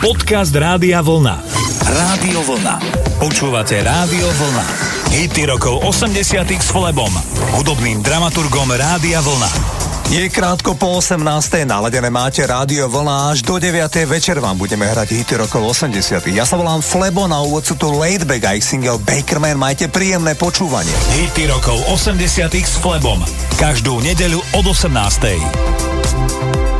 Podcast Rádia Vlna. Rádio Vlna. Počúvate Rádio Vlna. Hity rokov 80 s Flebom, hudobným dramaturgom Rádia Vlna. Je krátko po 18. naladené máte rádio vlna až do 9. večer vám budeme hrať hity rokov 80. Ja sa volám Flebo, na úvod sú tu Laidback a ich single Bakerman, majte príjemné počúvanie. Hity rokov 80 s Flebom. Každú nedeľu od 18.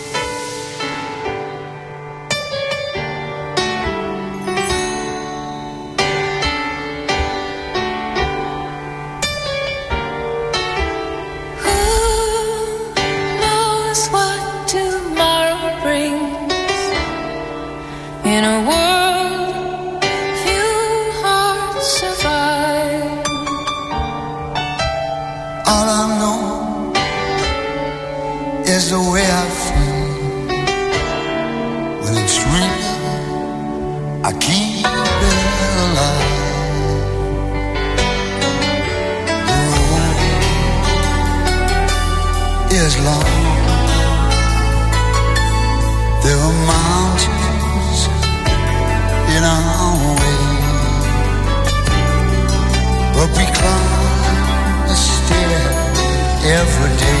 every day.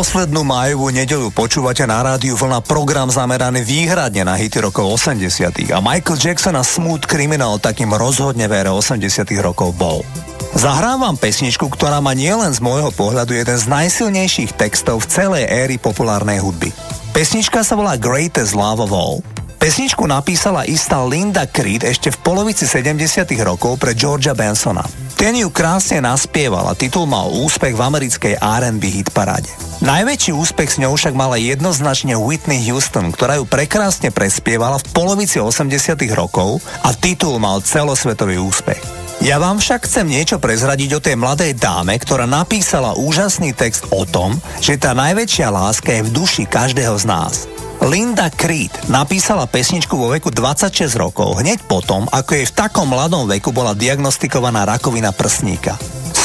poslednú majovú nedelu počúvate na rádiu vlna program zameraný výhradne na hity rokov 80 a Michael Jackson a Smooth Criminal takým rozhodne vére 80 rokov bol. Zahrám vám pesničku, ktorá má nielen z môjho pohľadu jeden z najsilnejších textov v celej éry populárnej hudby. Pesnička sa volá Greatest Love of All. Pesničku napísala istá Linda Creed ešte v polovici 70 rokov pre Georgia Bensona. Ten ju krásne naspieval a titul mal úspech v americkej R&B hitparáde. Najväčší úspech s ňou však mala jednoznačne Whitney Houston, ktorá ju prekrásne prespievala v polovici 80 rokov a titul mal celosvetový úspech. Ja vám však chcem niečo prezradiť o tej mladej dáme, ktorá napísala úžasný text o tom, že tá najväčšia láska je v duši každého z nás. Linda Creed napísala pesničku vo veku 26 rokov, hneď potom, ako jej v takom mladom veku bola diagnostikovaná rakovina prsníka.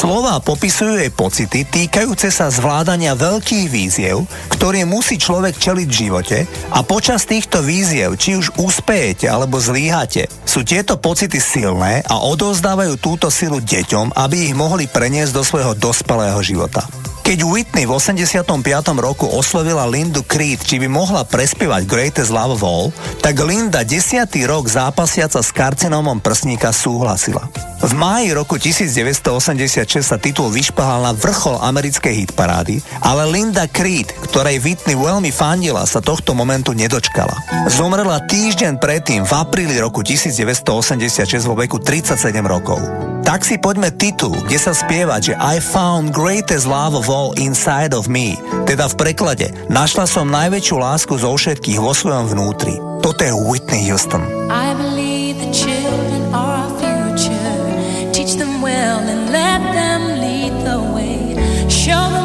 Slová popisujú jej pocity týkajúce sa zvládania veľkých víziev, ktoré musí človek čeliť v živote a počas týchto víziev, či už úspejete alebo zlíhate, sú tieto pocity silné a odozdávajú túto silu deťom, aby ich mohli preniesť do svojho dospelého života. Keď Whitney v 85. roku oslovila Lindu Creed, či by mohla prespievať Greatest Love of All, tak Linda desiatý rok zápasiaca s karcinomom prsníka súhlasila. V máji roku 1986 sa titul vyšpahal na vrchol americkej hitparády, ale Linda Creed, ktorej Whitney veľmi fandila, sa tohto momentu nedočkala. Zomrela týždeň predtým v apríli roku 1986 vo veku 37 rokov. Tak si poďme titul, kde sa spieva, že I found greatest love of all inside of me. Teda v preklade, našla som najväčšiu lásku zo všetkých vo svojom vnútri. Toto je Whitney Houston. I believe the children are our future. Teach them well and let them lead the way. Show them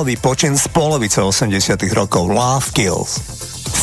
Solový počin z polovice 80 rokov Love Kills.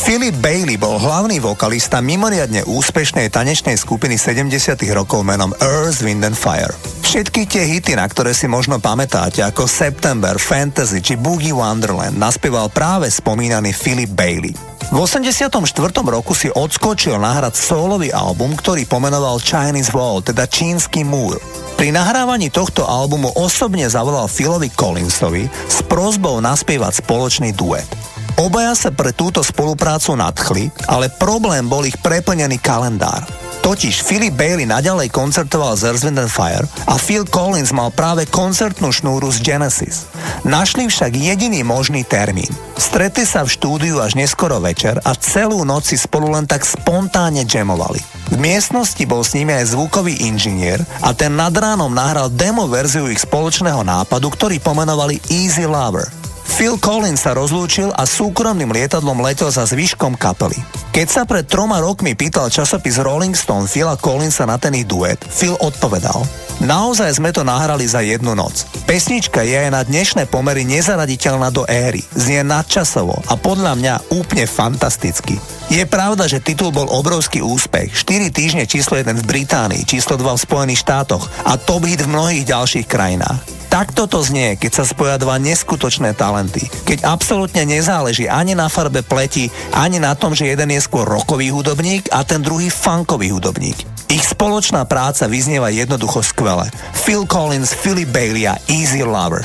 Philip Bailey bol hlavný vokalista mimoriadne úspešnej tanečnej skupiny 70 rokov menom Earth, Wind and Fire. Všetky tie hity, na ktoré si možno pamätáte, ako September, Fantasy či Boogie Wonderland, naspieval práve spomínaný Philip Bailey. V 84. roku si odskočil nahrať solový album, ktorý pomenoval Chinese Wall, teda Čínsky múr. Pri nahrávaní tohto albumu osobne zavolal Philovi Collinsovi s prozbou naspievať spoločný duet. Obaja sa pre túto spoluprácu nadchli, ale problém bol ich preplnený kalendár. Totiž Philip Bailey naďalej koncertoval z Earth, Wind Fire a Phil Collins mal práve koncertnú šnúru z Genesis. Našli však jediný možný termín. Stretli sa v štúdiu až neskoro večer a celú noc si spolu len tak spontánne jamovali. V miestnosti bol s nimi aj zvukový inžinier a ten nad ránom nahral demo verziu ich spoločného nápadu, ktorý pomenovali Easy Lover. Phil Collins sa rozlúčil a súkromným lietadlom letel za zvyškom kapely. Keď sa pred troma rokmi pýtal časopis Rolling Stone Phila Collinsa na ten ich duet, Phil odpovedal Naozaj sme to nahrali za jednu noc. Pesnička je aj na dnešné pomery nezaraditeľná do éry, znie nadčasovo a podľa mňa úplne fantasticky. Je pravda, že titul bol obrovský úspech. 4 týždne číslo 1 v Británii, číslo 2 v Spojených štátoch a top hit v mnohých ďalších krajinách. Takto to znie, keď sa spoja dva neskutočné talenty. Keď absolútne nezáleží ani na farbe pleti, ani na tom, že jeden je skôr rokový hudobník a ten druhý funkový hudobník. Ich spoločná práca vyznieva jednoducho skvele. Phil Collins, Philip Bailey a Easy Lover.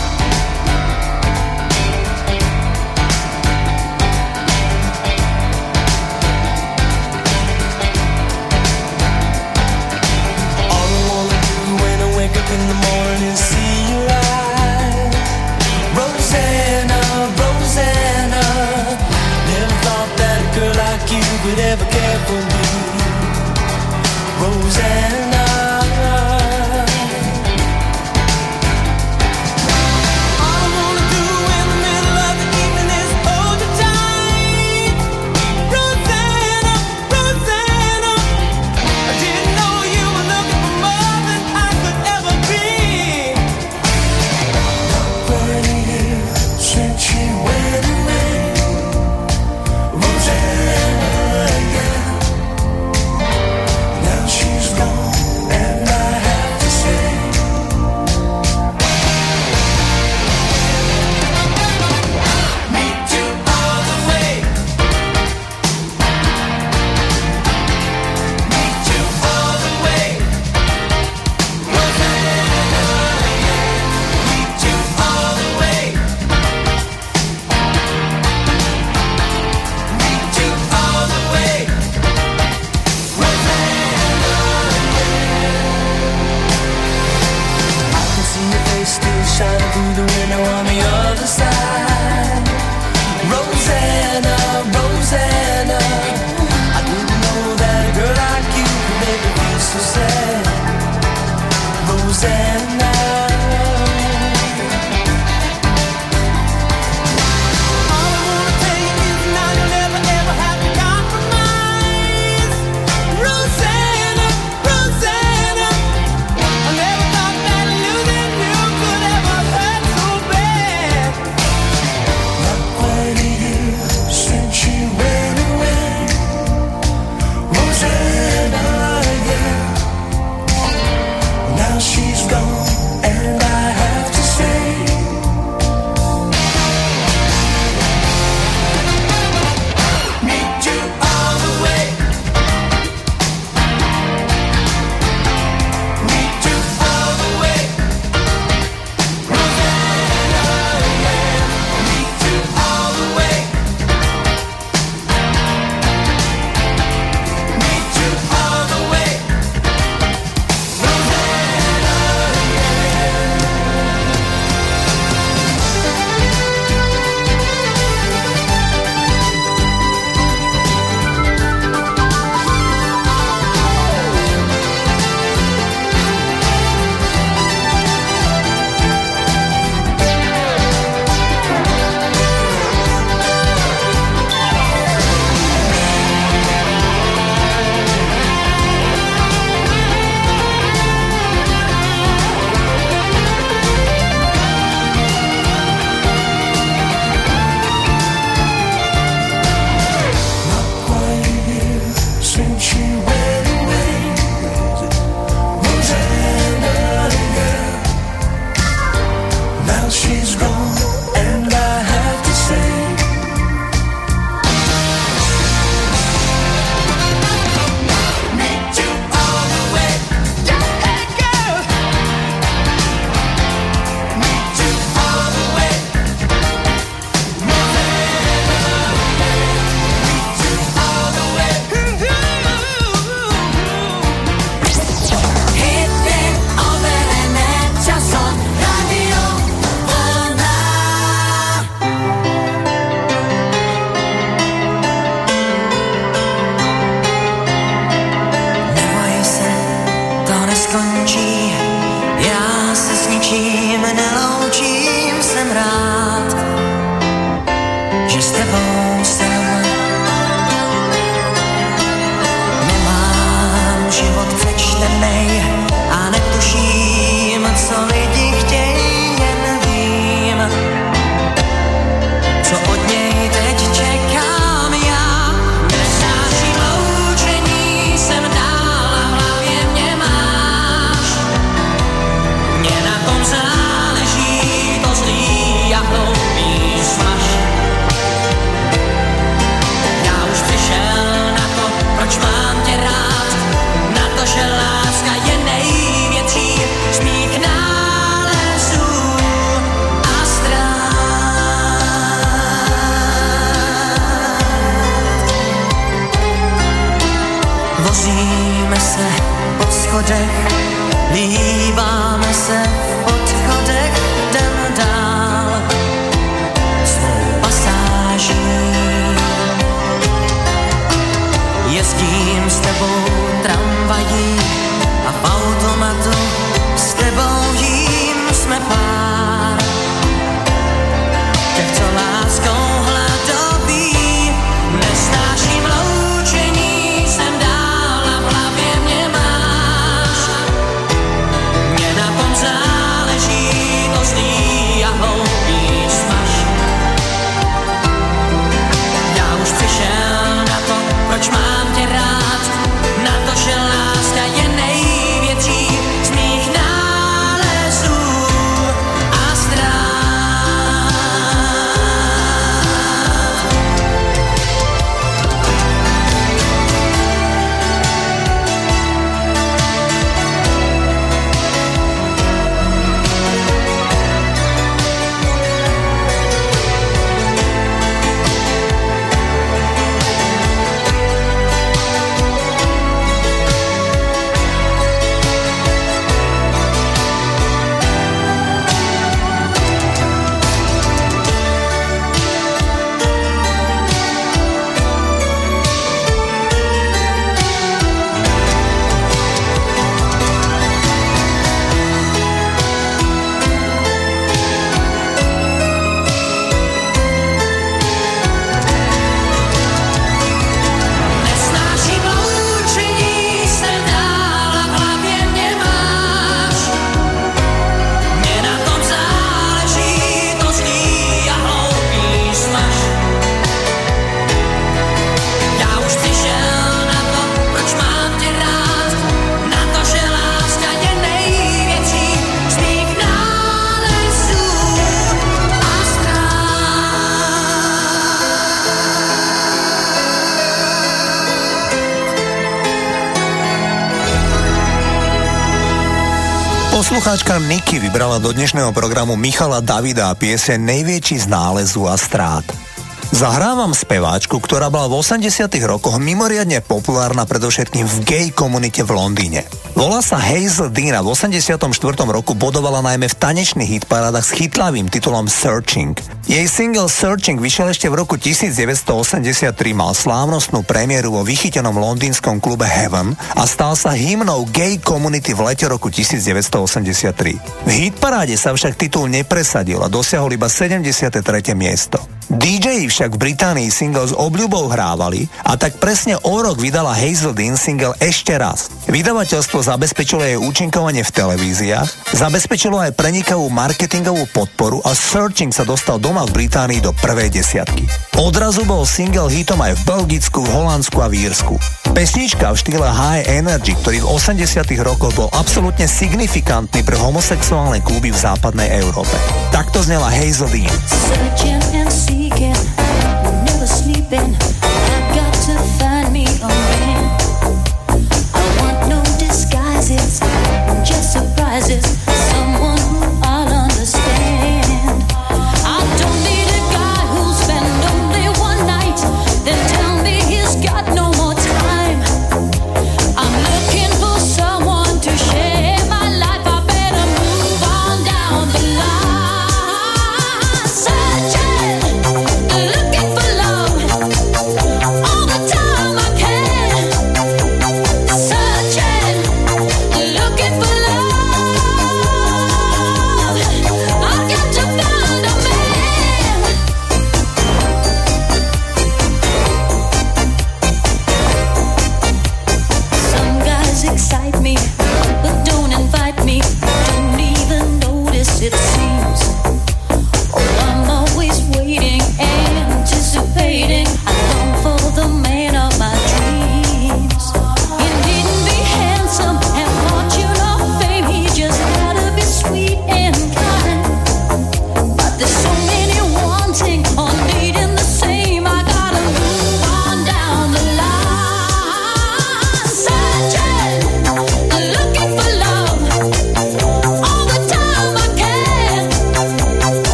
Niky vybrala do dnešného programu Michala Davida a piese Nejväčší z nálezu a strát. Zahrávam speváčku, ktorá bola v 80 rokoch mimoriadne populárna predovšetkým v gay komunite v Londýne. Volá sa Hazel Dean a v 84. roku bodovala najmä v tanečných hitparádach s chytlavým titulom Searching. Jej single Searching vyšiel ešte v roku 1983, mal slávnostnú premiéru vo vychytenom londýnskom klube Heaven a stal sa hymnou gay community v lete roku 1983. V hitparáde sa však titul nepresadil a dosiahol iba 73. miesto. DJ však v Británii single s obľubou hrávali a tak presne o rok vydala Hazel Dean single ešte raz. Vydavateľstvo zabezpečilo jej účinkovanie v televíziách, zabezpečilo aj prenikavú marketingovú podporu a Searching sa dostal doma v Británii do prvej desiatky. Odrazu bol single hitom aj v Belgicku, v Holandsku a v Írsku. Pesnička v štýle High Energy, ktorý v 80 rokoch bol absolútne signifikantný pre homosexuálne kluby v západnej Európe. Takto znela Hazel Dean. seeking, never sleeping.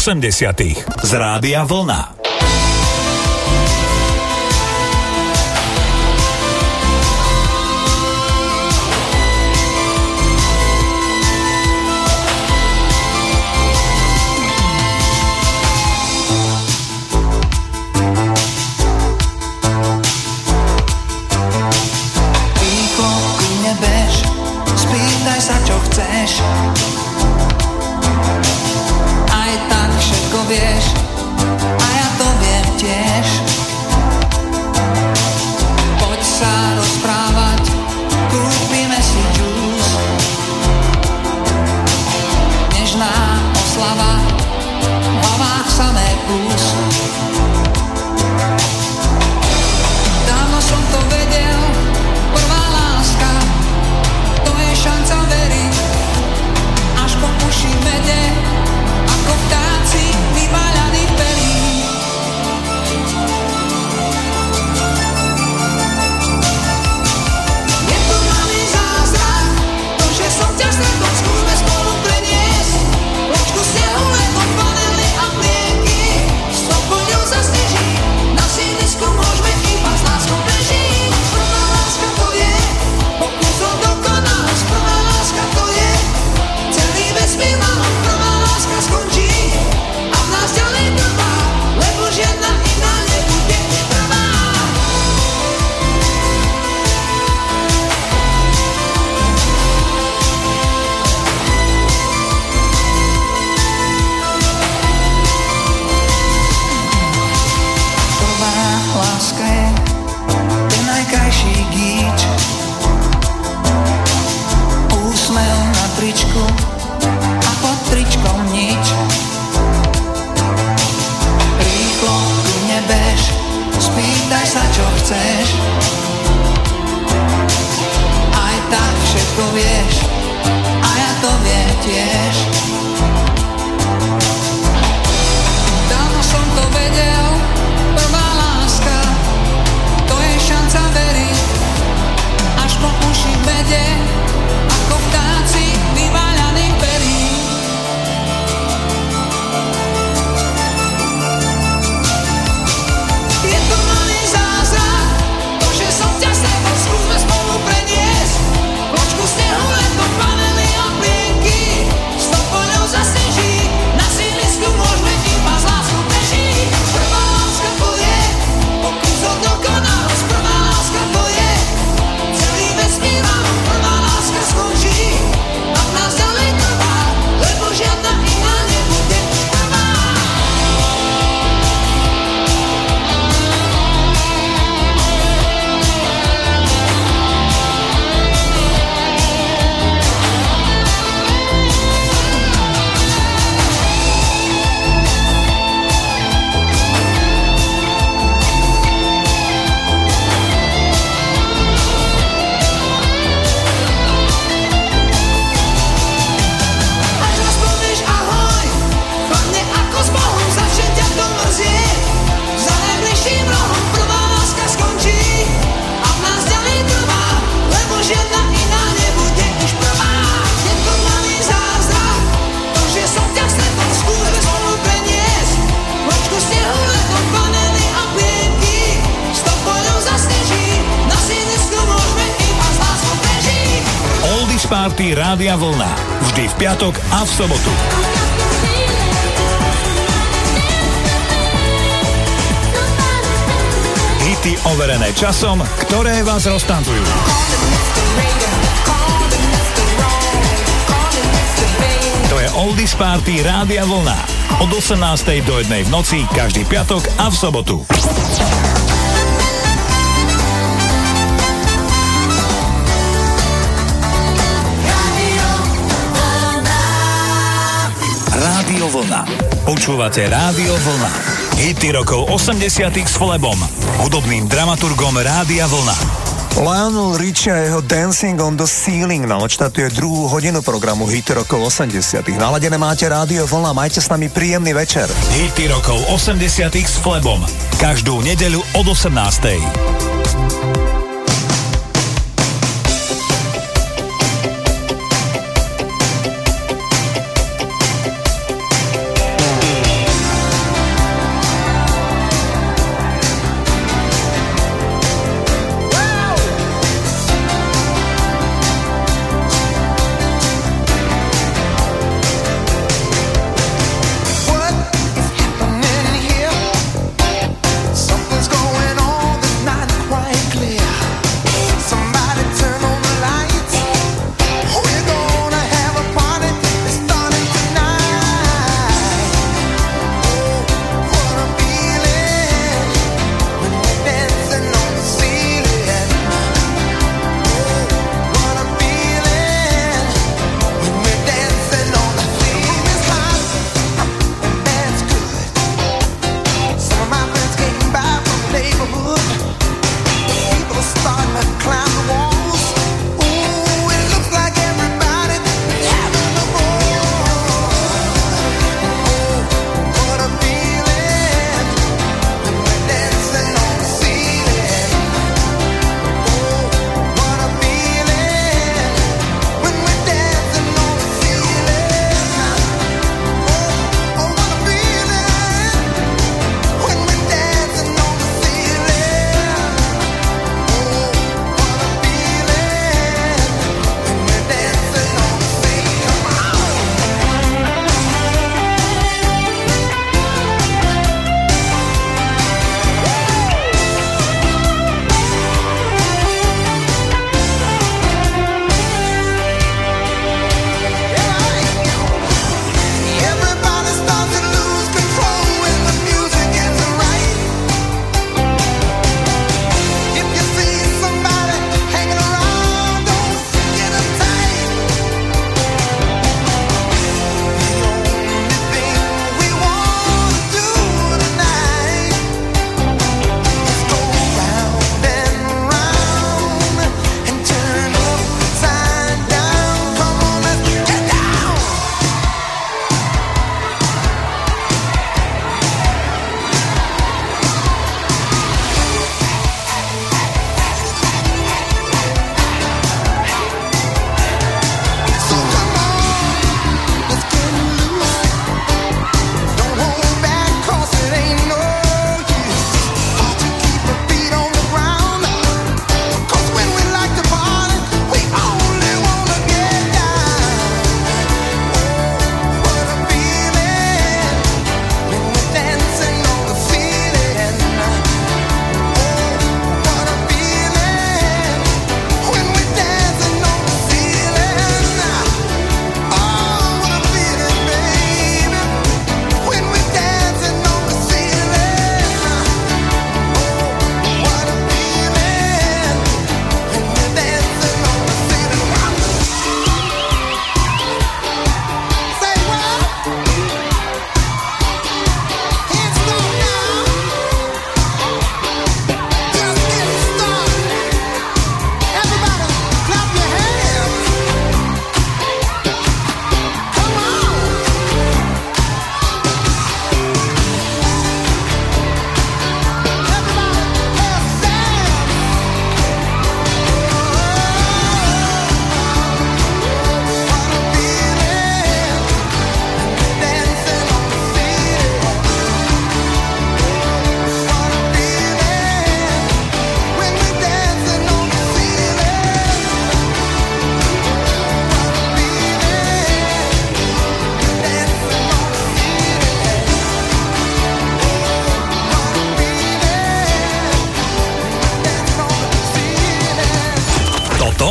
80 z Rádia Vlna. Sobotu. Hity overené časom, ktoré vás roztancujú. To je Oldies Party Rádia Vlna. Od 18. do 1. v noci, každý piatok a v sobotu. Počúvate Rádio Vlna. Hity rokov 80 s Flebom, hudobným dramaturgom Rádia Vlna. Lionel Richie a jeho Dancing on the Ceiling nám odštartuje druhú hodinu programu Hity rokov 80 Naladené máte Rádio Vlna, majte s nami príjemný večer. Hity rokov 80 s Flebom. Každú nedeľu od 18.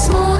small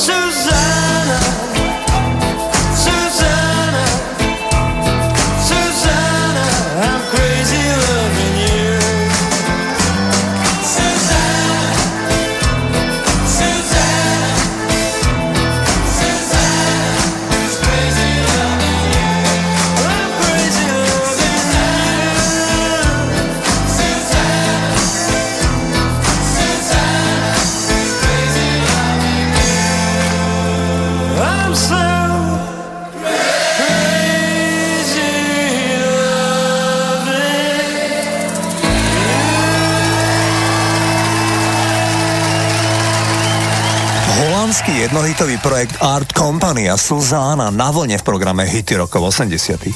soon. hitový projekt Art Company a Suzána na vlne v programe Hity rokov 80.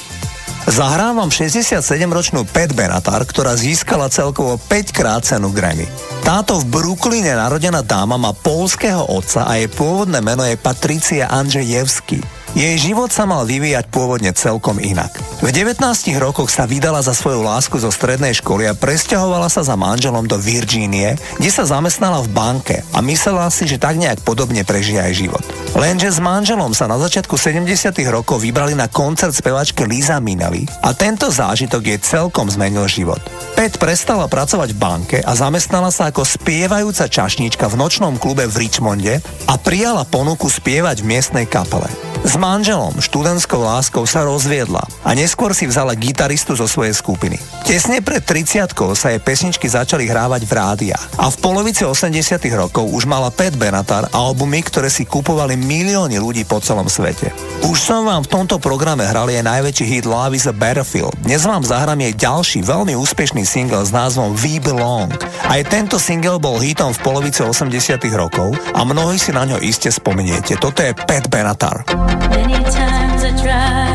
Zahrávam 67-ročnú Pat Benatar, ktorá získala celkovo 5-krát cenu Grammy. Táto v Brooklyne narodená dáma má polského otca a jej pôvodné meno je Patricia Andrzejewski. Jej život sa mal vyvíjať pôvodne celkom inak. V 19 rokoch sa vydala za svoju lásku zo strednej školy a presťahovala sa za manželom do Virgínie, kde sa zamestnala v banke a myslela si, že tak nejak podobne prežije aj život. Lenže s manželom sa na začiatku 70 rokov vybrali na koncert spevačky Liza Minnelli a tento zážitok jej celkom zmenil život. Pet prestala pracovať v banke a zamestnala sa ako spievajúca čašníčka v nočnom klube v Richmonde a prijala ponuku spievať v miestnej kapele. S manželom, študentskou láskou sa rozviedla a neskôr si vzala gitaristu zo svojej skupiny. Tesne pred 30 sa jej pesničky začali hrávať v rádia a v polovici 80 rokov už mala Pet Benatar albumy, ktoré si kupovali milióny ľudí po celom svete. Už som vám v tomto programe hral jej najväčší hit Love is a Battlefield. Dnes vám zahrám jej ďalší veľmi úspešný single s názvom We Belong. Aj tento single bol hitom v polovici 80 rokov a mnohí si na ňo iste spomeniete. Toto je Pet Benatar. Many times I tried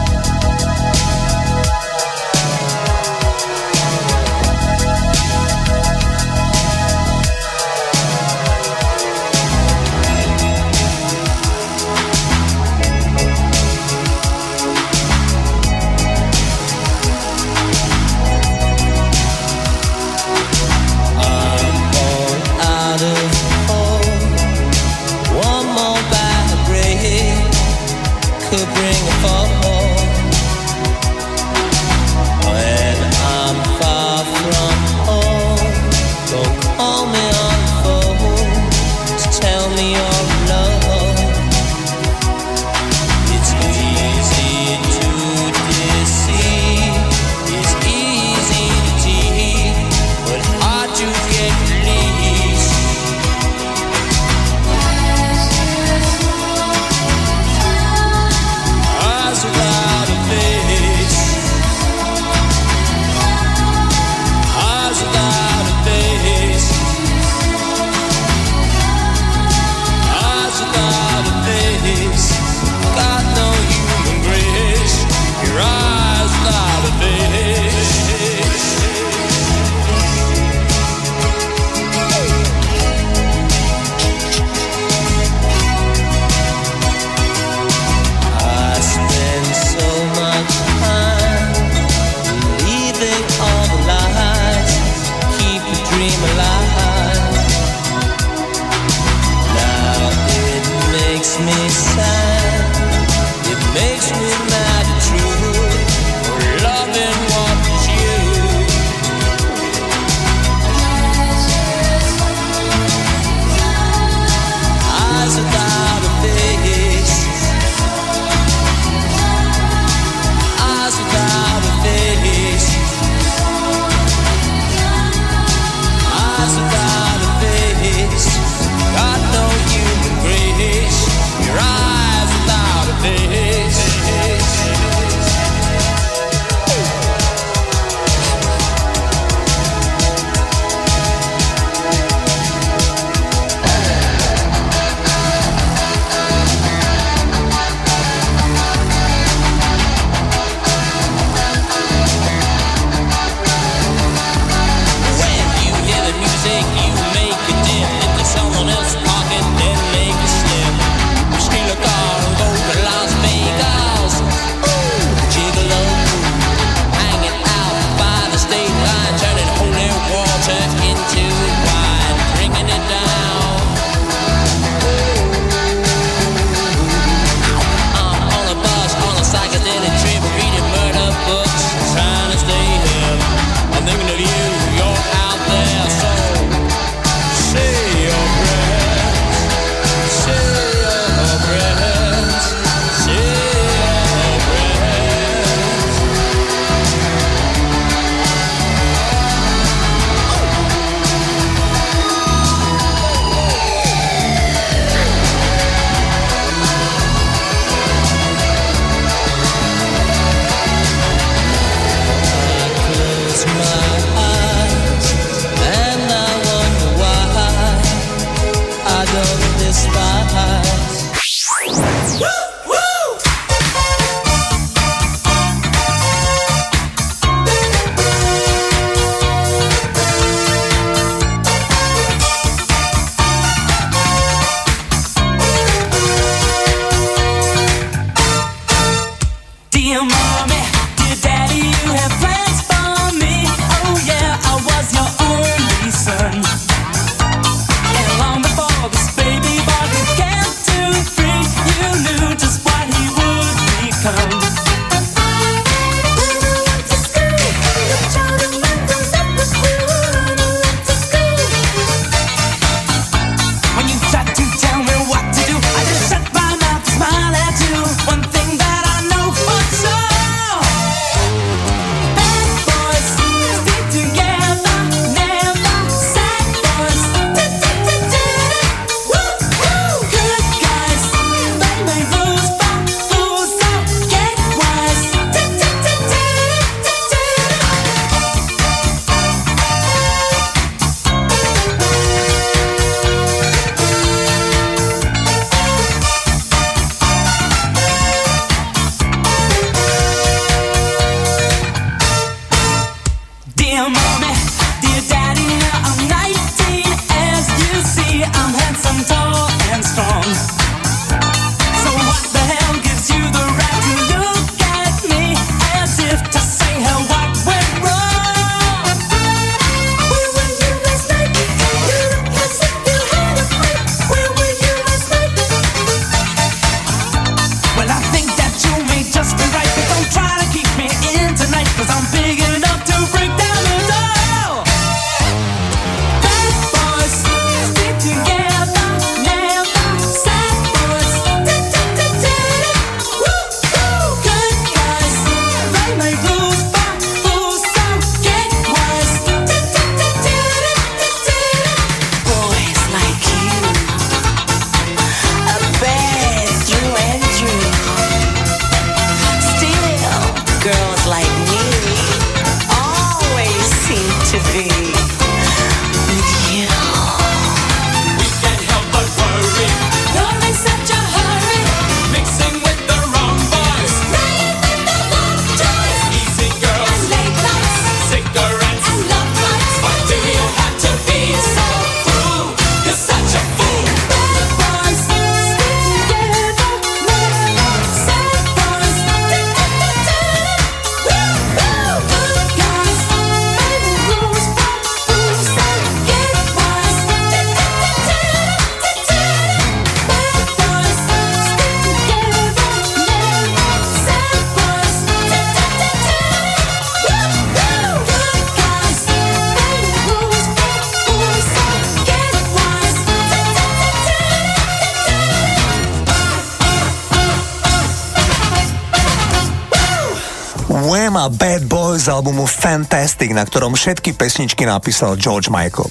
Fantastic, na ktorom všetky pesničky napísal George Michael.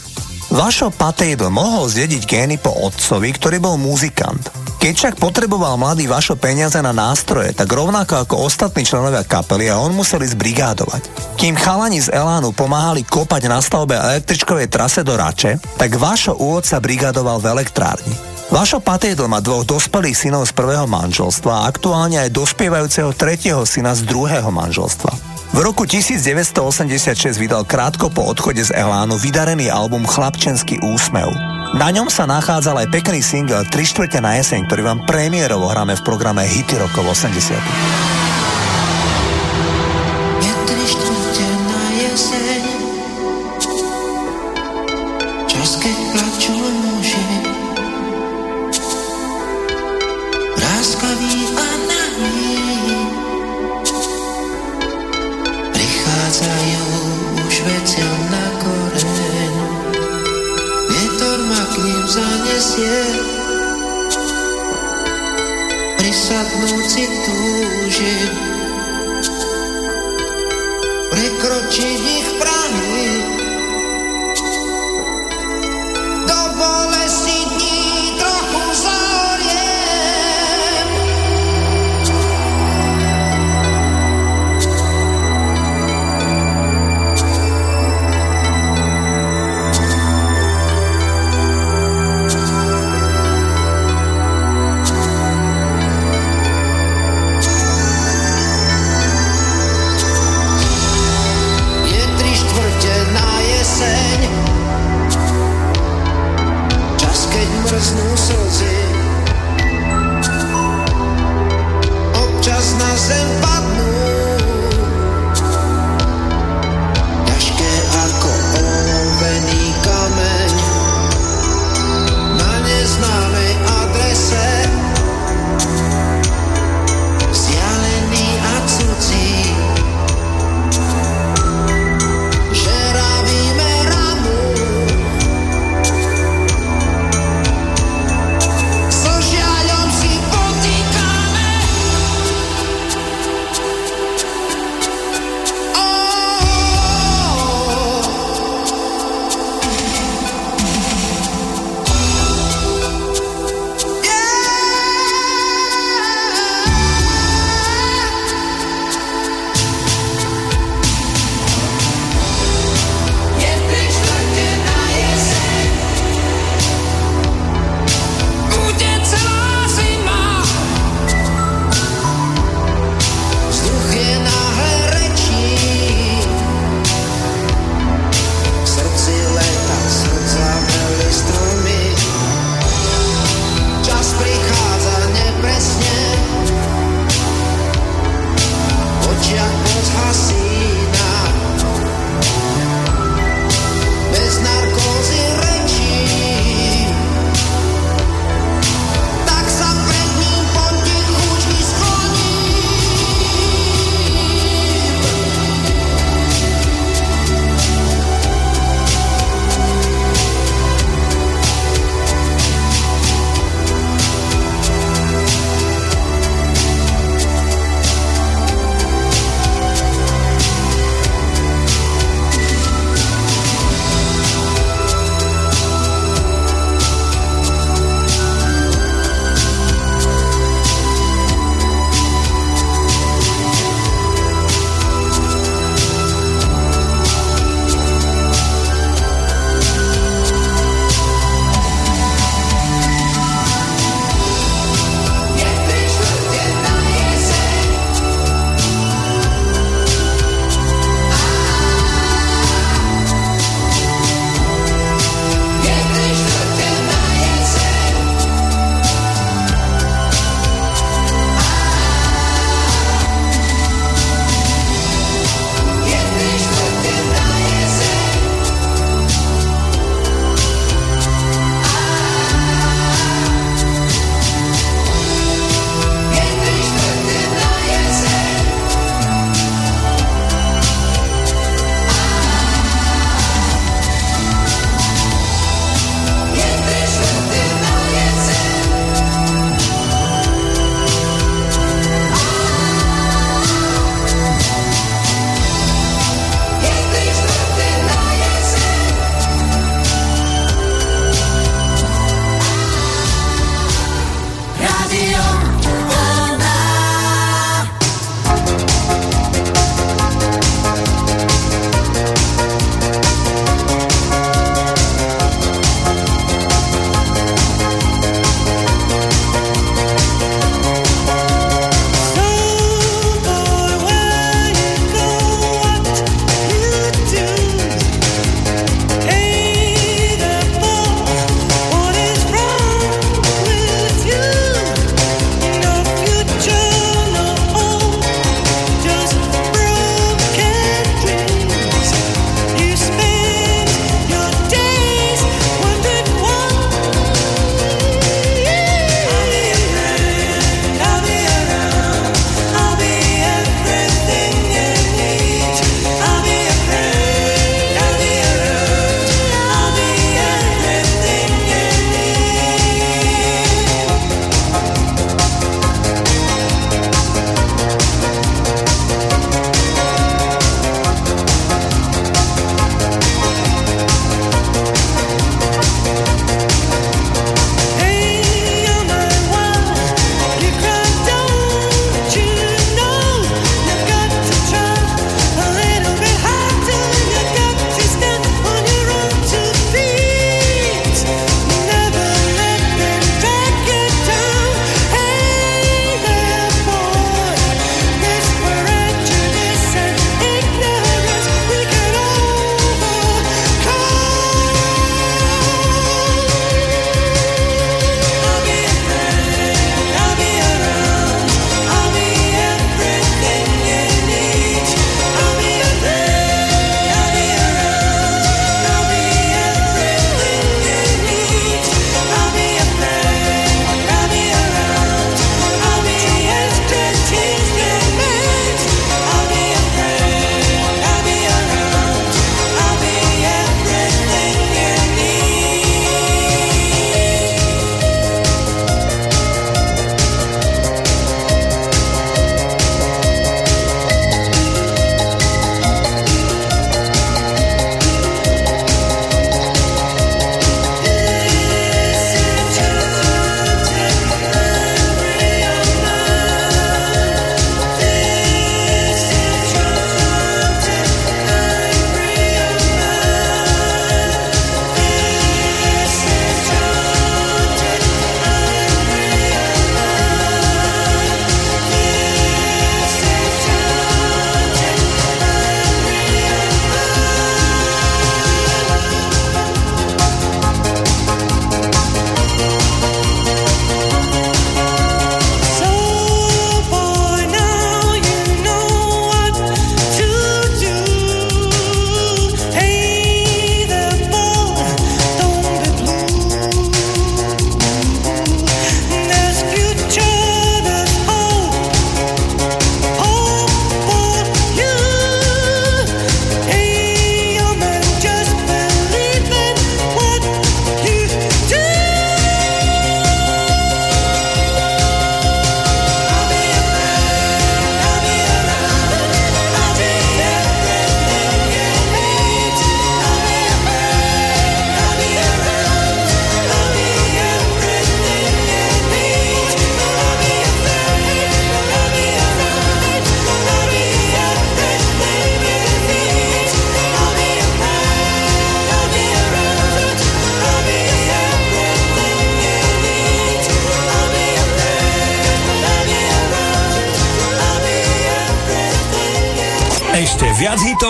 Vašo Patejdl mohol zdediť gény po otcovi, ktorý bol muzikant. Keď však potreboval mladý Vašo peniaze na nástroje, tak rovnako ako ostatní členovia kapely a on museli zbrigádovať. Kým chalani z Elánu pomáhali kopať na stavbe električkovej trase do Rače, tak Vašo úvod sa brigádoval v elektrárni. Vašo Patejdl má dvoch dospelých synov z prvého manželstva a aktuálne aj dospievajúceho tretieho syna z druhého manželstva. V roku 1986 vydal krátko po odchode z Elánu vydarený album Chlapčenský úsmev. Na ňom sa nachádzal aj pekný single 3 štvrte na jeseň, ktorý vám premiérovo hráme v programe Hity rokov 80.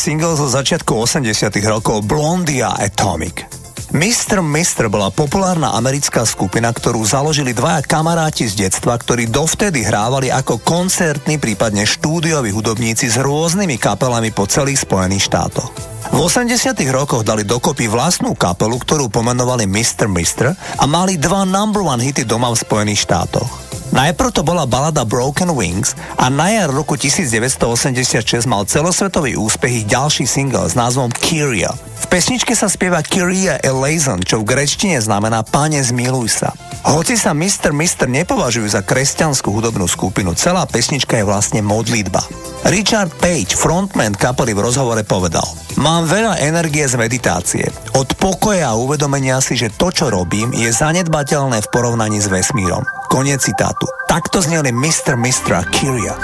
single zo začiatku 80 rokov Blondia Atomic. Mr. Mr. bola populárna americká skupina, ktorú založili dvaja kamaráti z detstva, ktorí dovtedy hrávali ako koncertní, prípadne štúdioví hudobníci s rôznymi kapelami po celých Spojených štátoch. V 80 rokoch dali dokopy vlastnú kapelu, ktorú pomenovali Mr. Mr. a mali dva number one hity doma v Spojených štátoch. Najprv to bola balada Broken Wings a na jar roku 1986 mal celosvetový úspech ich ďalší single s názvom Kyria. V pesničke sa spieva Kyria Elazon, čo v grečtine znamená Pane zmiluj sa. Hoci sa Mr. Mister nepovažujú za kresťanskú hudobnú skupinu, celá pesnička je vlastne modlitba. Richard Page, frontman kapely v rozhovore povedal Mám veľa energie z meditácie. Od pokoja a uvedomenia si, že to, čo robím, je zanedbateľné v porovnaní s vesmírom. Koniec citátu. Takto zneli Mr. Mistra Kyria.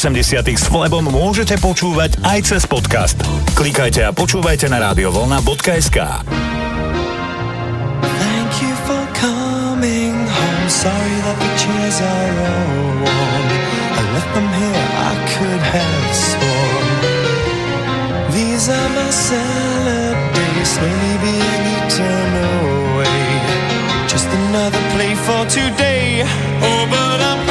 80 s Flebom môžete počúvať aj cez podcast. Klikajte a počúvajte na radiovolna.sk Thank you for coming home. Sorry that the chairs are all warm I left them here, I could have sworn. These are my salad days Slowly being eaten away. Just another play for today. Oh, but I'm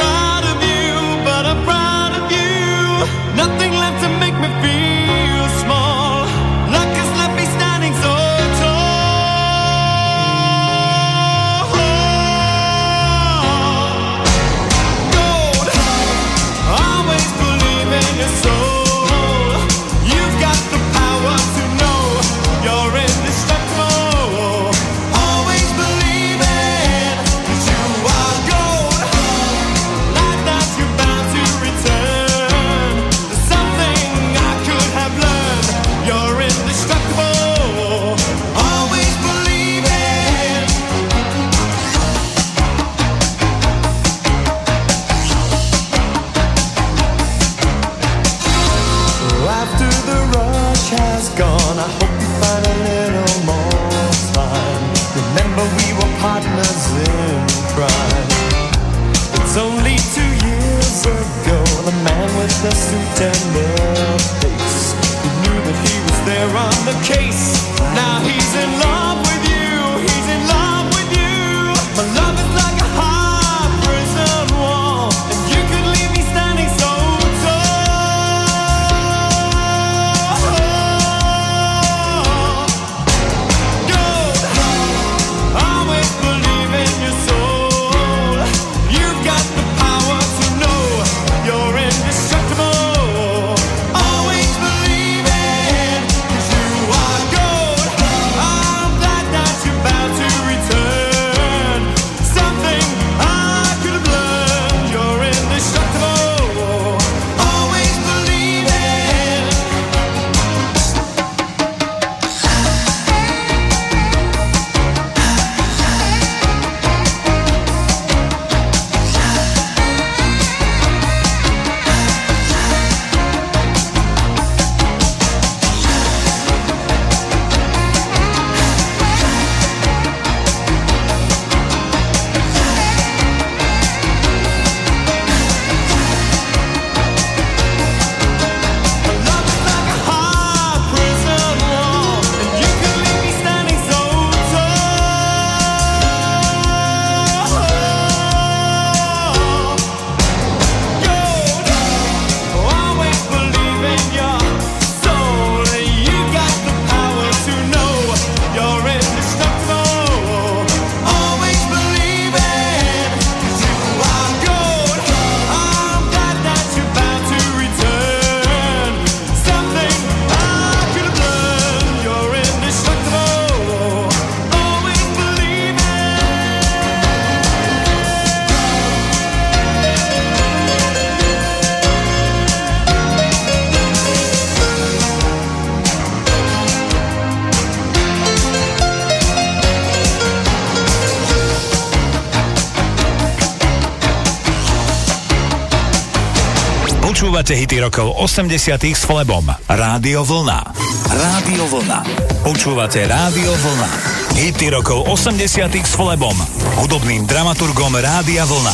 najväčšie hity rokov 80 s Flebom. Rádio Vlna. Rádio Vlna. Počúvate Rádio Vlna. Hity rokov 80 s Flebom. Hudobným dramaturgom Rádia Vlna.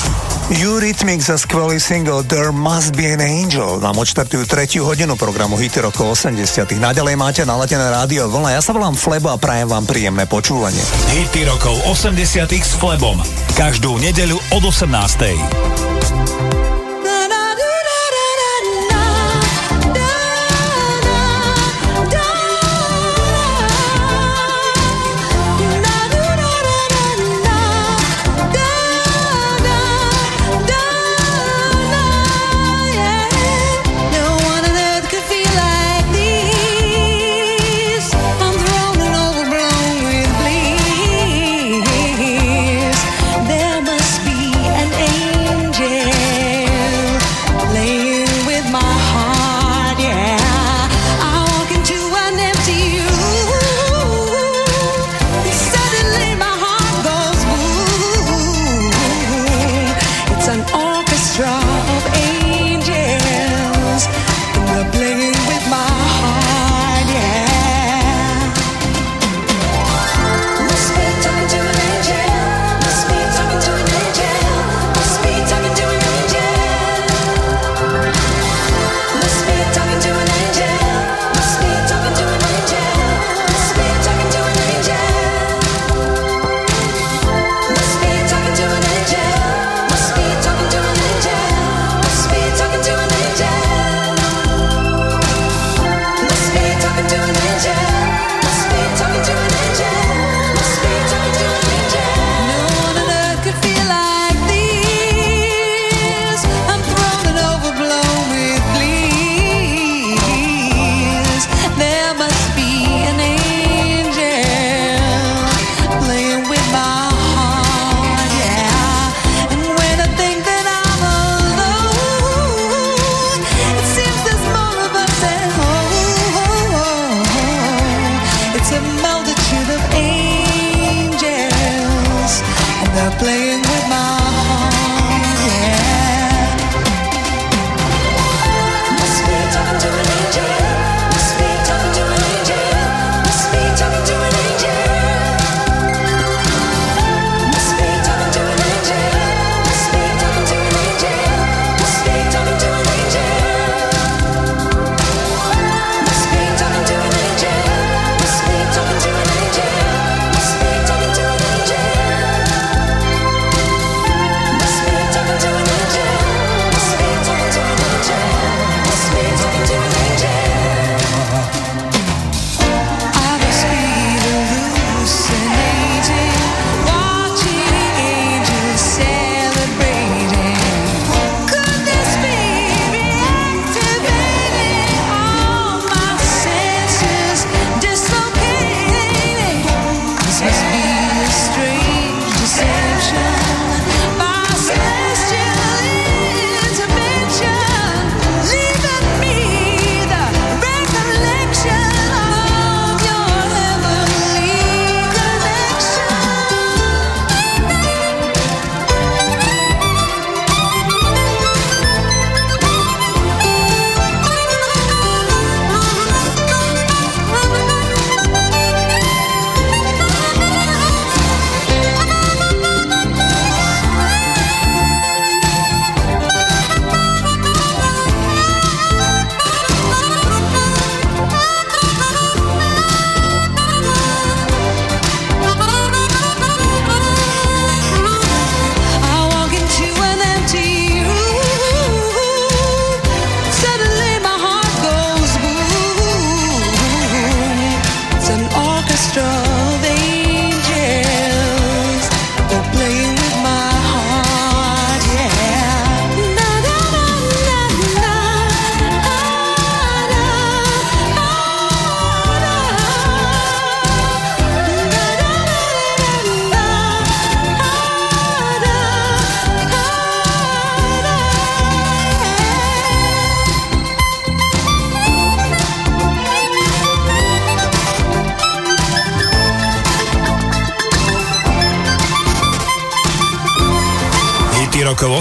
Eurythmics za skvelý single There Must Be an Angel nám odštartujú tretiu hodinu programu Hity rokov 80 Naďalej máte naladené rádio Vlna. Ja sa volám Flebo a prajem vám príjemné počúvanie. Hity rokov 80 s Flebom. Každú nedeľu od 18.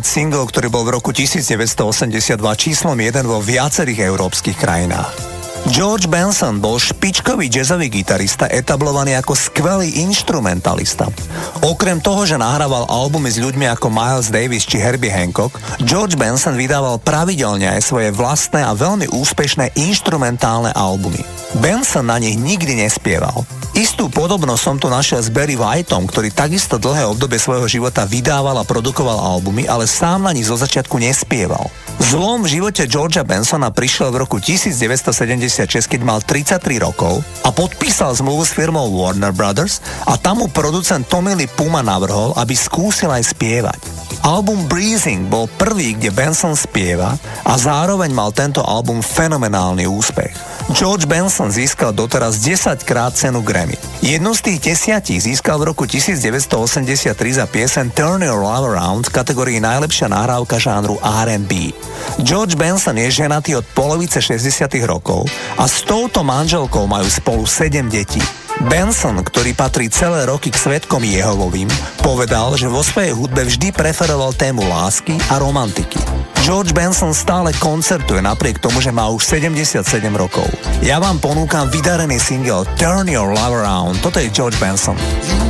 Tonight, single, ktorý bol v roku 1982 číslom 1 vo viacerých európskych krajinách. George Benson bol špičkový jazzový gitarista etablovaný ako skvelý instrumentalista. Okrem toho, že nahrával albumy s ľuďmi ako Miles Davis či Herbie Hancock, George Benson vydával pravidelne aj svoje vlastné a veľmi úspešné instrumentálne albumy. Benson na nich nikdy nespieval. Istú podobnosť som tu našiel s Barry Whiteom, ktorý takisto dlhé obdobie svojho života vydával a produkoval albumy, ale sám na nich zo začiatku nespieval. Zlom v živote Georgia Bensona prišiel v roku 1976, keď mal 33 rokov a podpísal zmluvu s firmou Warner Brothers a tam mu producent Tommy Lee Puma navrhol, aby skúsil aj spievať. Album Breezing bol prvý, kde Benson spieva a zároveň mal tento album fenomenálny úspech. George Benson získal doteraz 10 krát cenu Grammy. Jednu z tých desiatich získal v roku 1983 za piesen Turn Your Love Around v kategórii najlepšia nahrávka žánru R&B. George Benson je ženatý od polovice 60 rokov a s touto manželkou majú spolu 7 detí. Benson, ktorý patrí celé roky k svetkom Jehovovým, povedal, že vo svojej hudbe vždy preferoval tému lásky a romantiky. George Benson stále koncertuje napriek tomu, že má už 77 rokov. Ja vám ponúkam vydarený single Turn Your Love Around. Toto je George Benson. You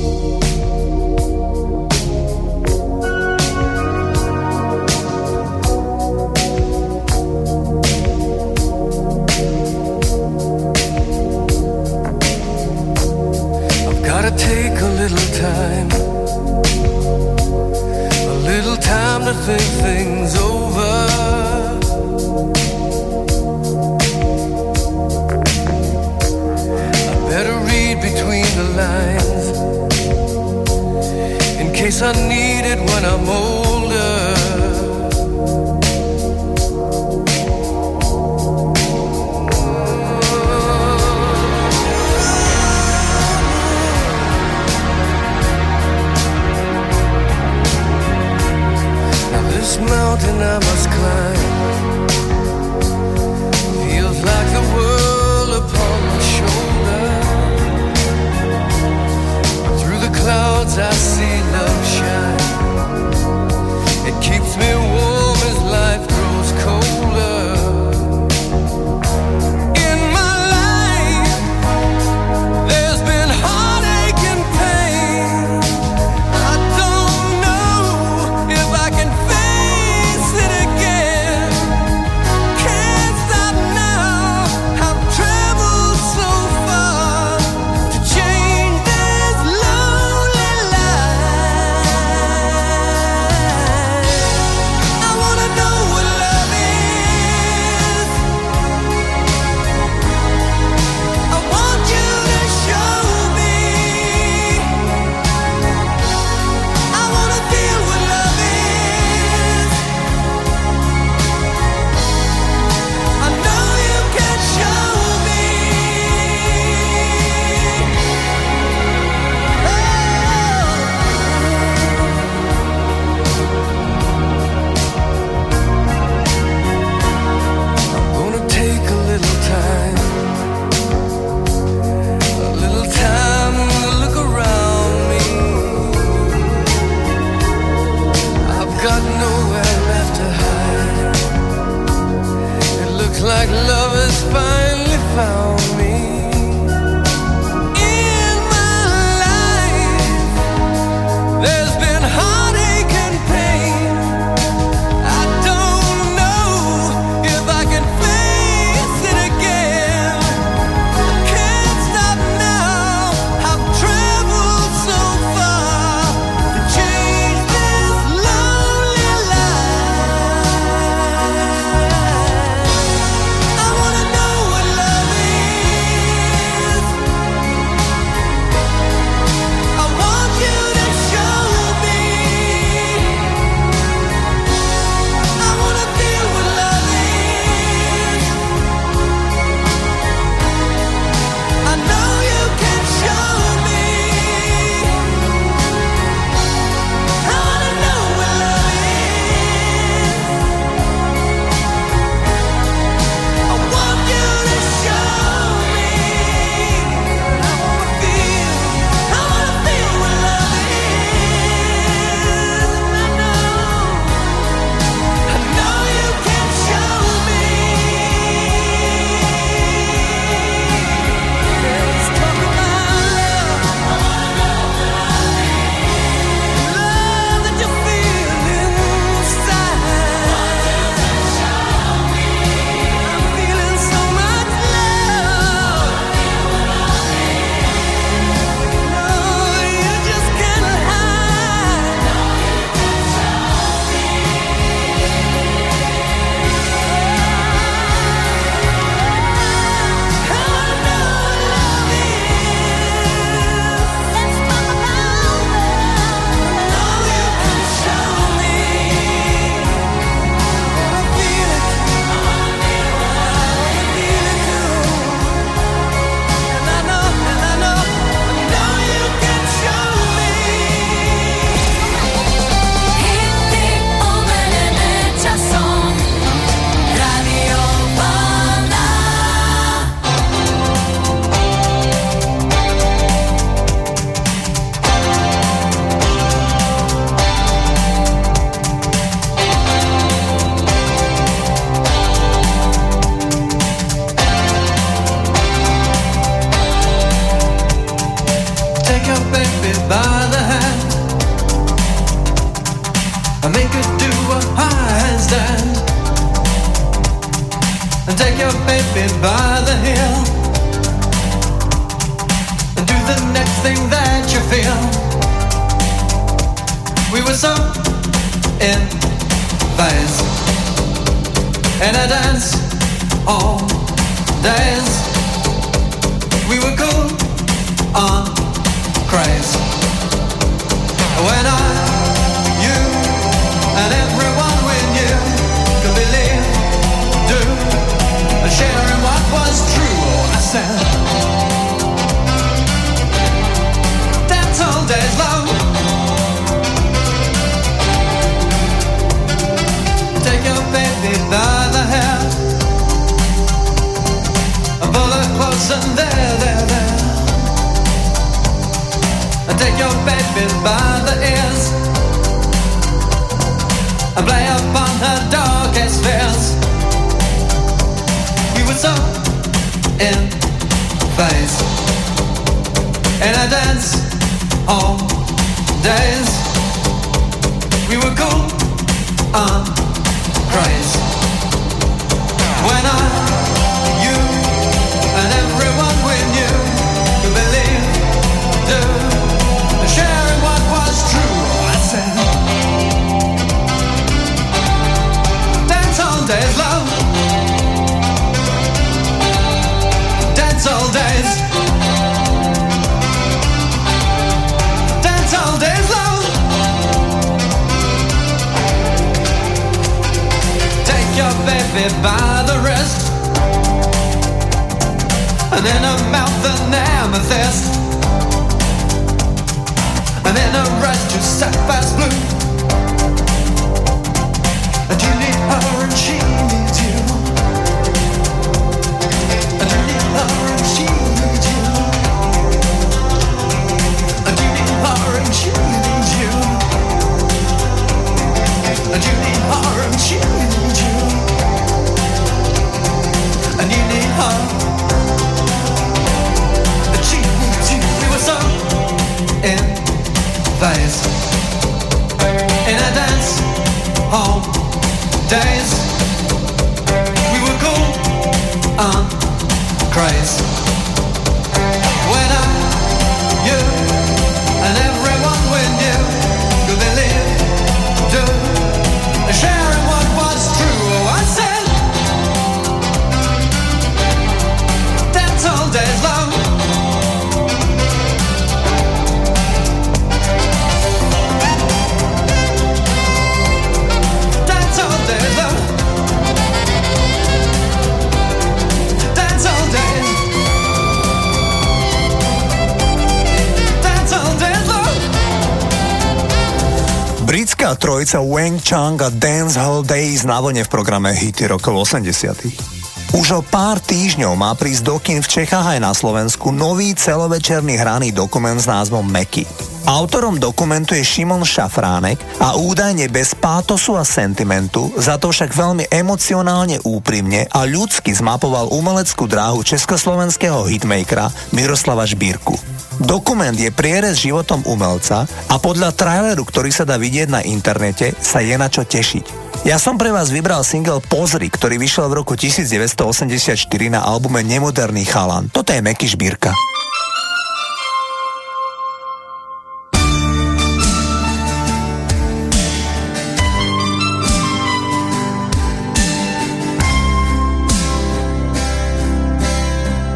Chang a Dance Hall Days na vlne v programe Hity rokov 80. Už o pár týždňov má prísť do kin v Čechách aj na Slovensku nový celovečerný hraný dokument s názvom Meky. Autorom dokumentu je Šimon Šafránek a údajne bez pátosu a sentimentu, za to však veľmi emocionálne úprimne a ľudsky zmapoval umeleckú dráhu československého hitmakera Miroslava Žbírku. Dokument je prierez životom umelca a podľa traileru, ktorý sa dá vidieť na internete, sa je na čo tešiť. Ja som pre vás vybral single Pozri, ktorý vyšiel v roku 1984 na albume Nemoderný chalan. Toto je Meky Žbírka.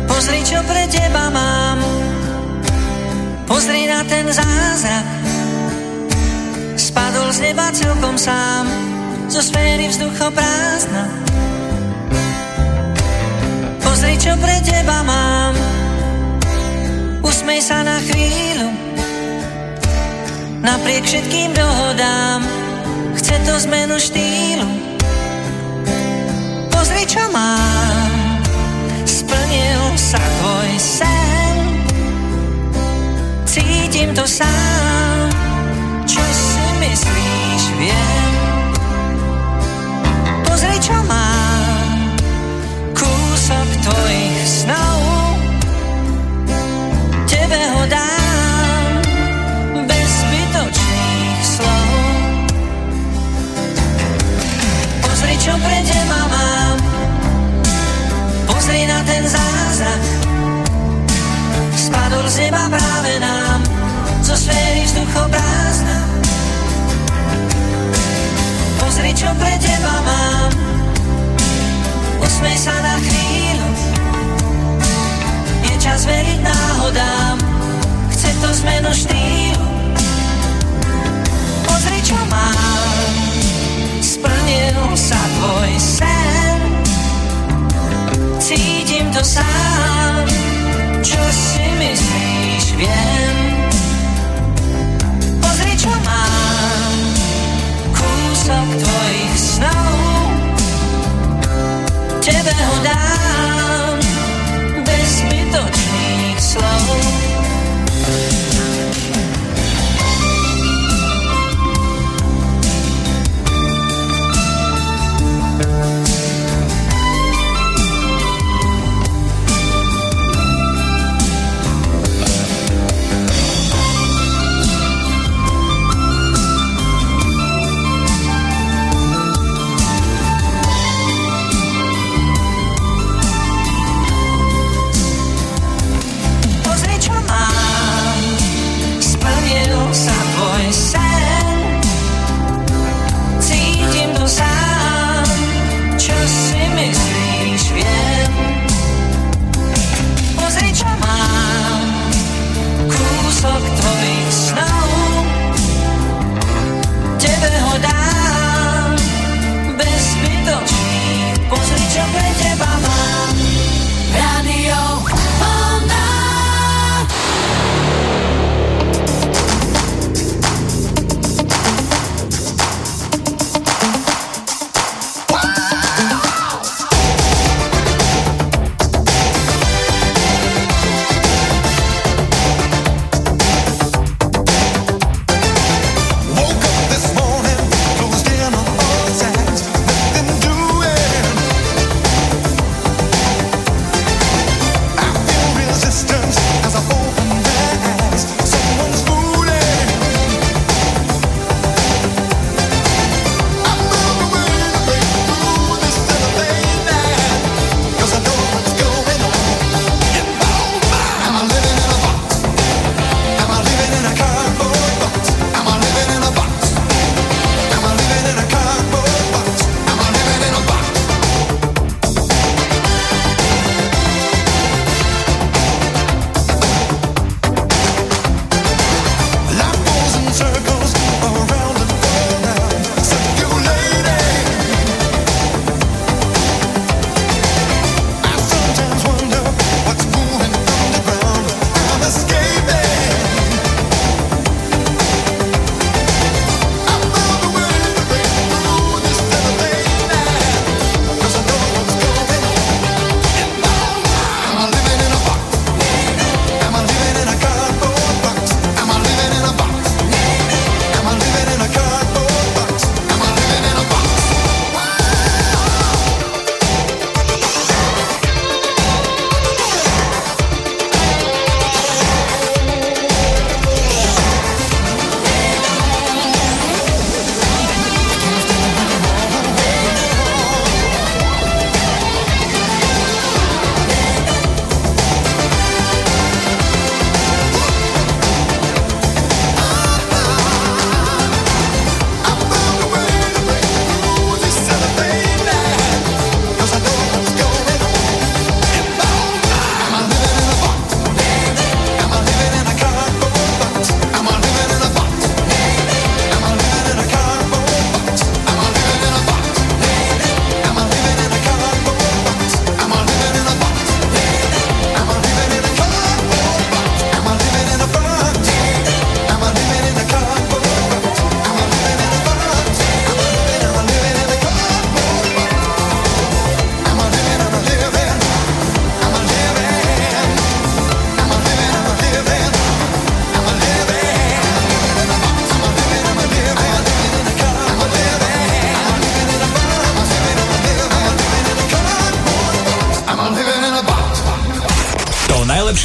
Pozri, čo pre teba mám. Na ten zázrak. Spadol z neba celkom sám, zo sféry vzduchoprázdna. Pozri, čo pre teba mám. Usmej sa na chvíľu. Napriek všetkým dohodám, chce to zmenu štýlu. Pozri, čo mám splnil sa tvoj sen. Cítim to sám, čo si myslíš, viem. Pozri, čo mám, kúsok tvojich čo pre teba mám. Usmej sa na chvíľu. Je čas veriť náhodám. Chce to zmenu štýlu. Pozri, čo mám. Splnil sa tvoj sen. Cítim to sám, čo si myslíš, viem. Pozri, čo mám, kúsok tvojich snov. Tebe ho dám,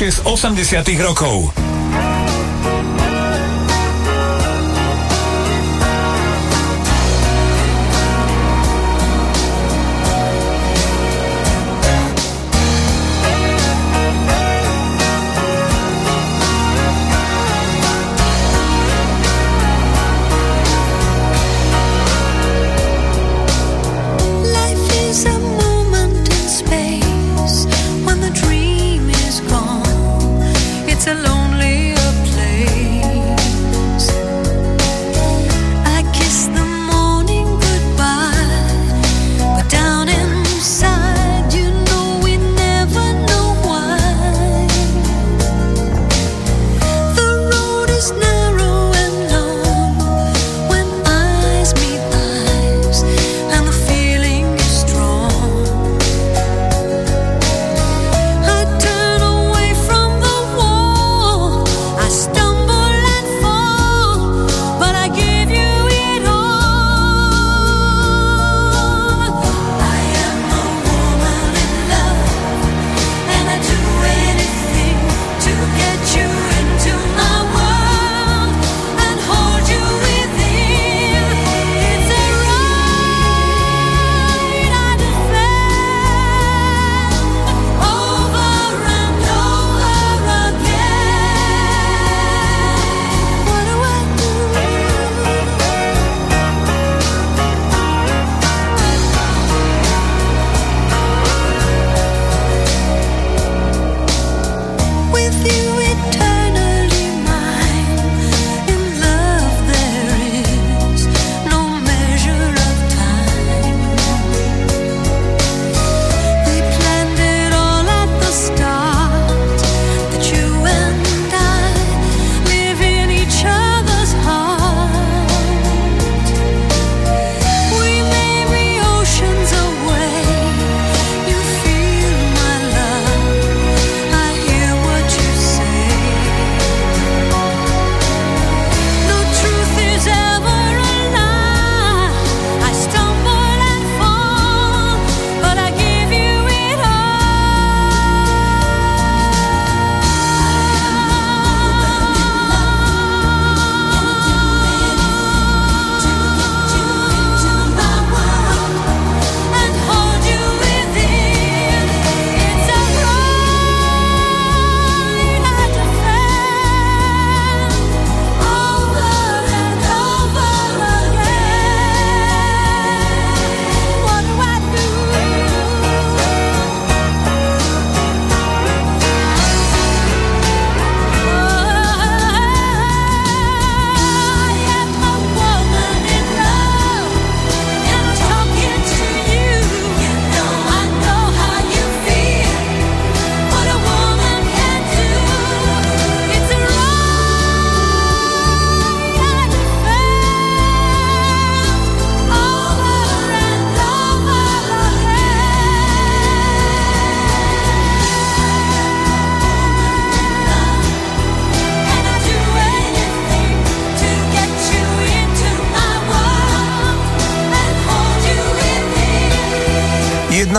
najlepšie z 80 rokov.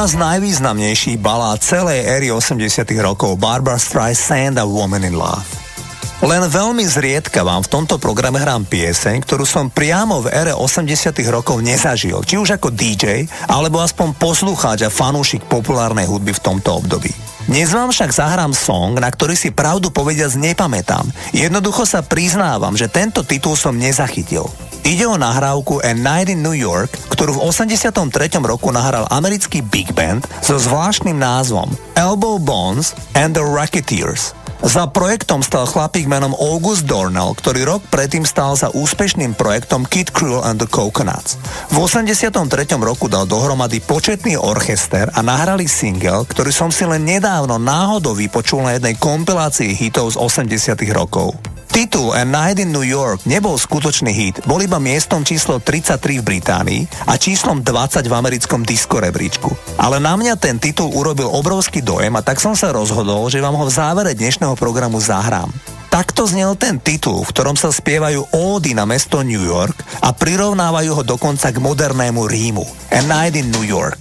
Jedna z najvýznamnejších balád celej éry 80 rokov Barbara Streisand a Woman in Love. Len veľmi zriedka vám v tomto programe hrám pieseň, ktorú som priamo v ére 80 rokov nezažil, či už ako DJ, alebo aspoň poslucháč a fanúšik populárnej hudby v tomto období. Dnes vám však zahrám song, na ktorý si pravdu povediac nepamätám. Jednoducho sa priznávam, že tento titul som nezachytil. Ide o nahrávku A Night in New York, ktorú v 83. roku nahral americký big band so zvláštnym názvom Elbow Bones and the Racketeers. Za projektom stal chlapík menom August Dornell, ktorý rok predtým stal za úspešným projektom Kid Cruel and the Coconuts. V 83. roku dal dohromady početný orchester a nahrali single, ktorý som si len nedávno náhodou vypočul na jednej kompilácii hitov z 80 rokov. Titul A Night in New York nebol skutočný hit, bol iba miestom číslo 33 v Británii a číslom 20 v americkom disco rebríčku. Ale na mňa ten titul urobil obrovský dojem a tak som sa rozhodol, že vám ho v závere dnešného programu zahrám. Takto znel ten titul, v ktorom sa spievajú ódy na mesto New York a prirovnávajú ho dokonca k modernému Rímu. A Night in New York.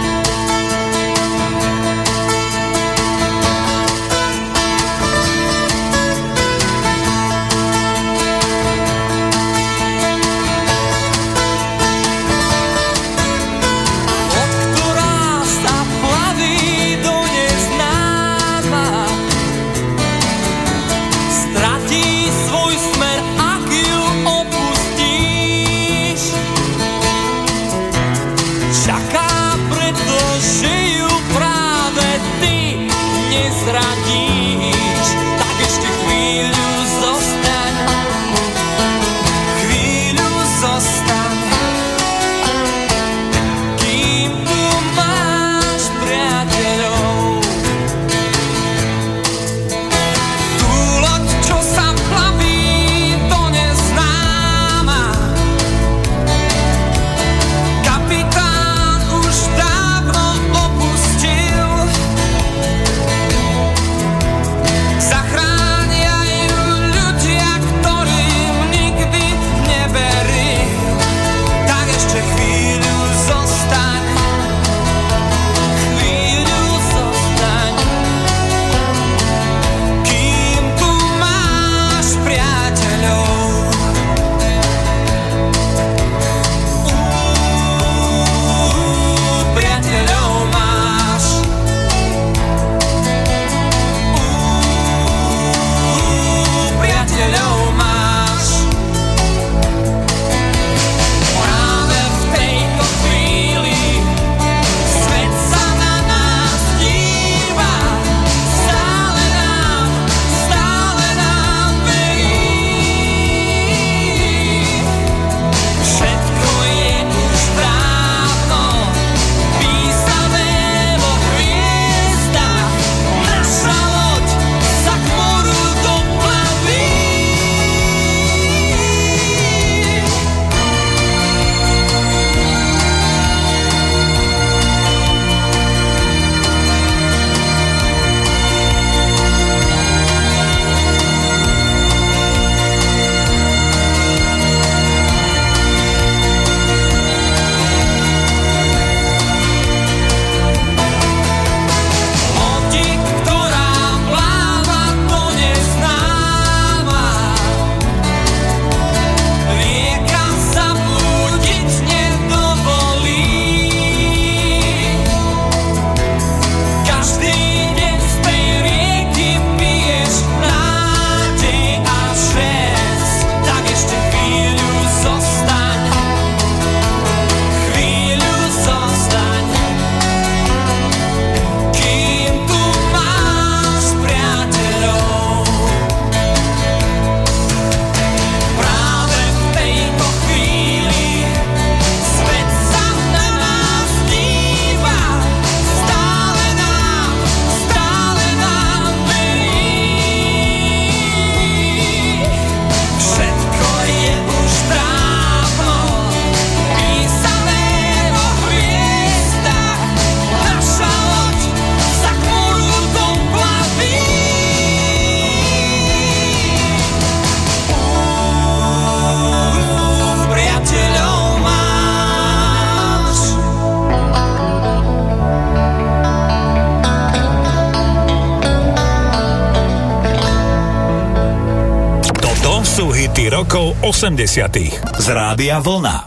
80. z Rádia Vlna.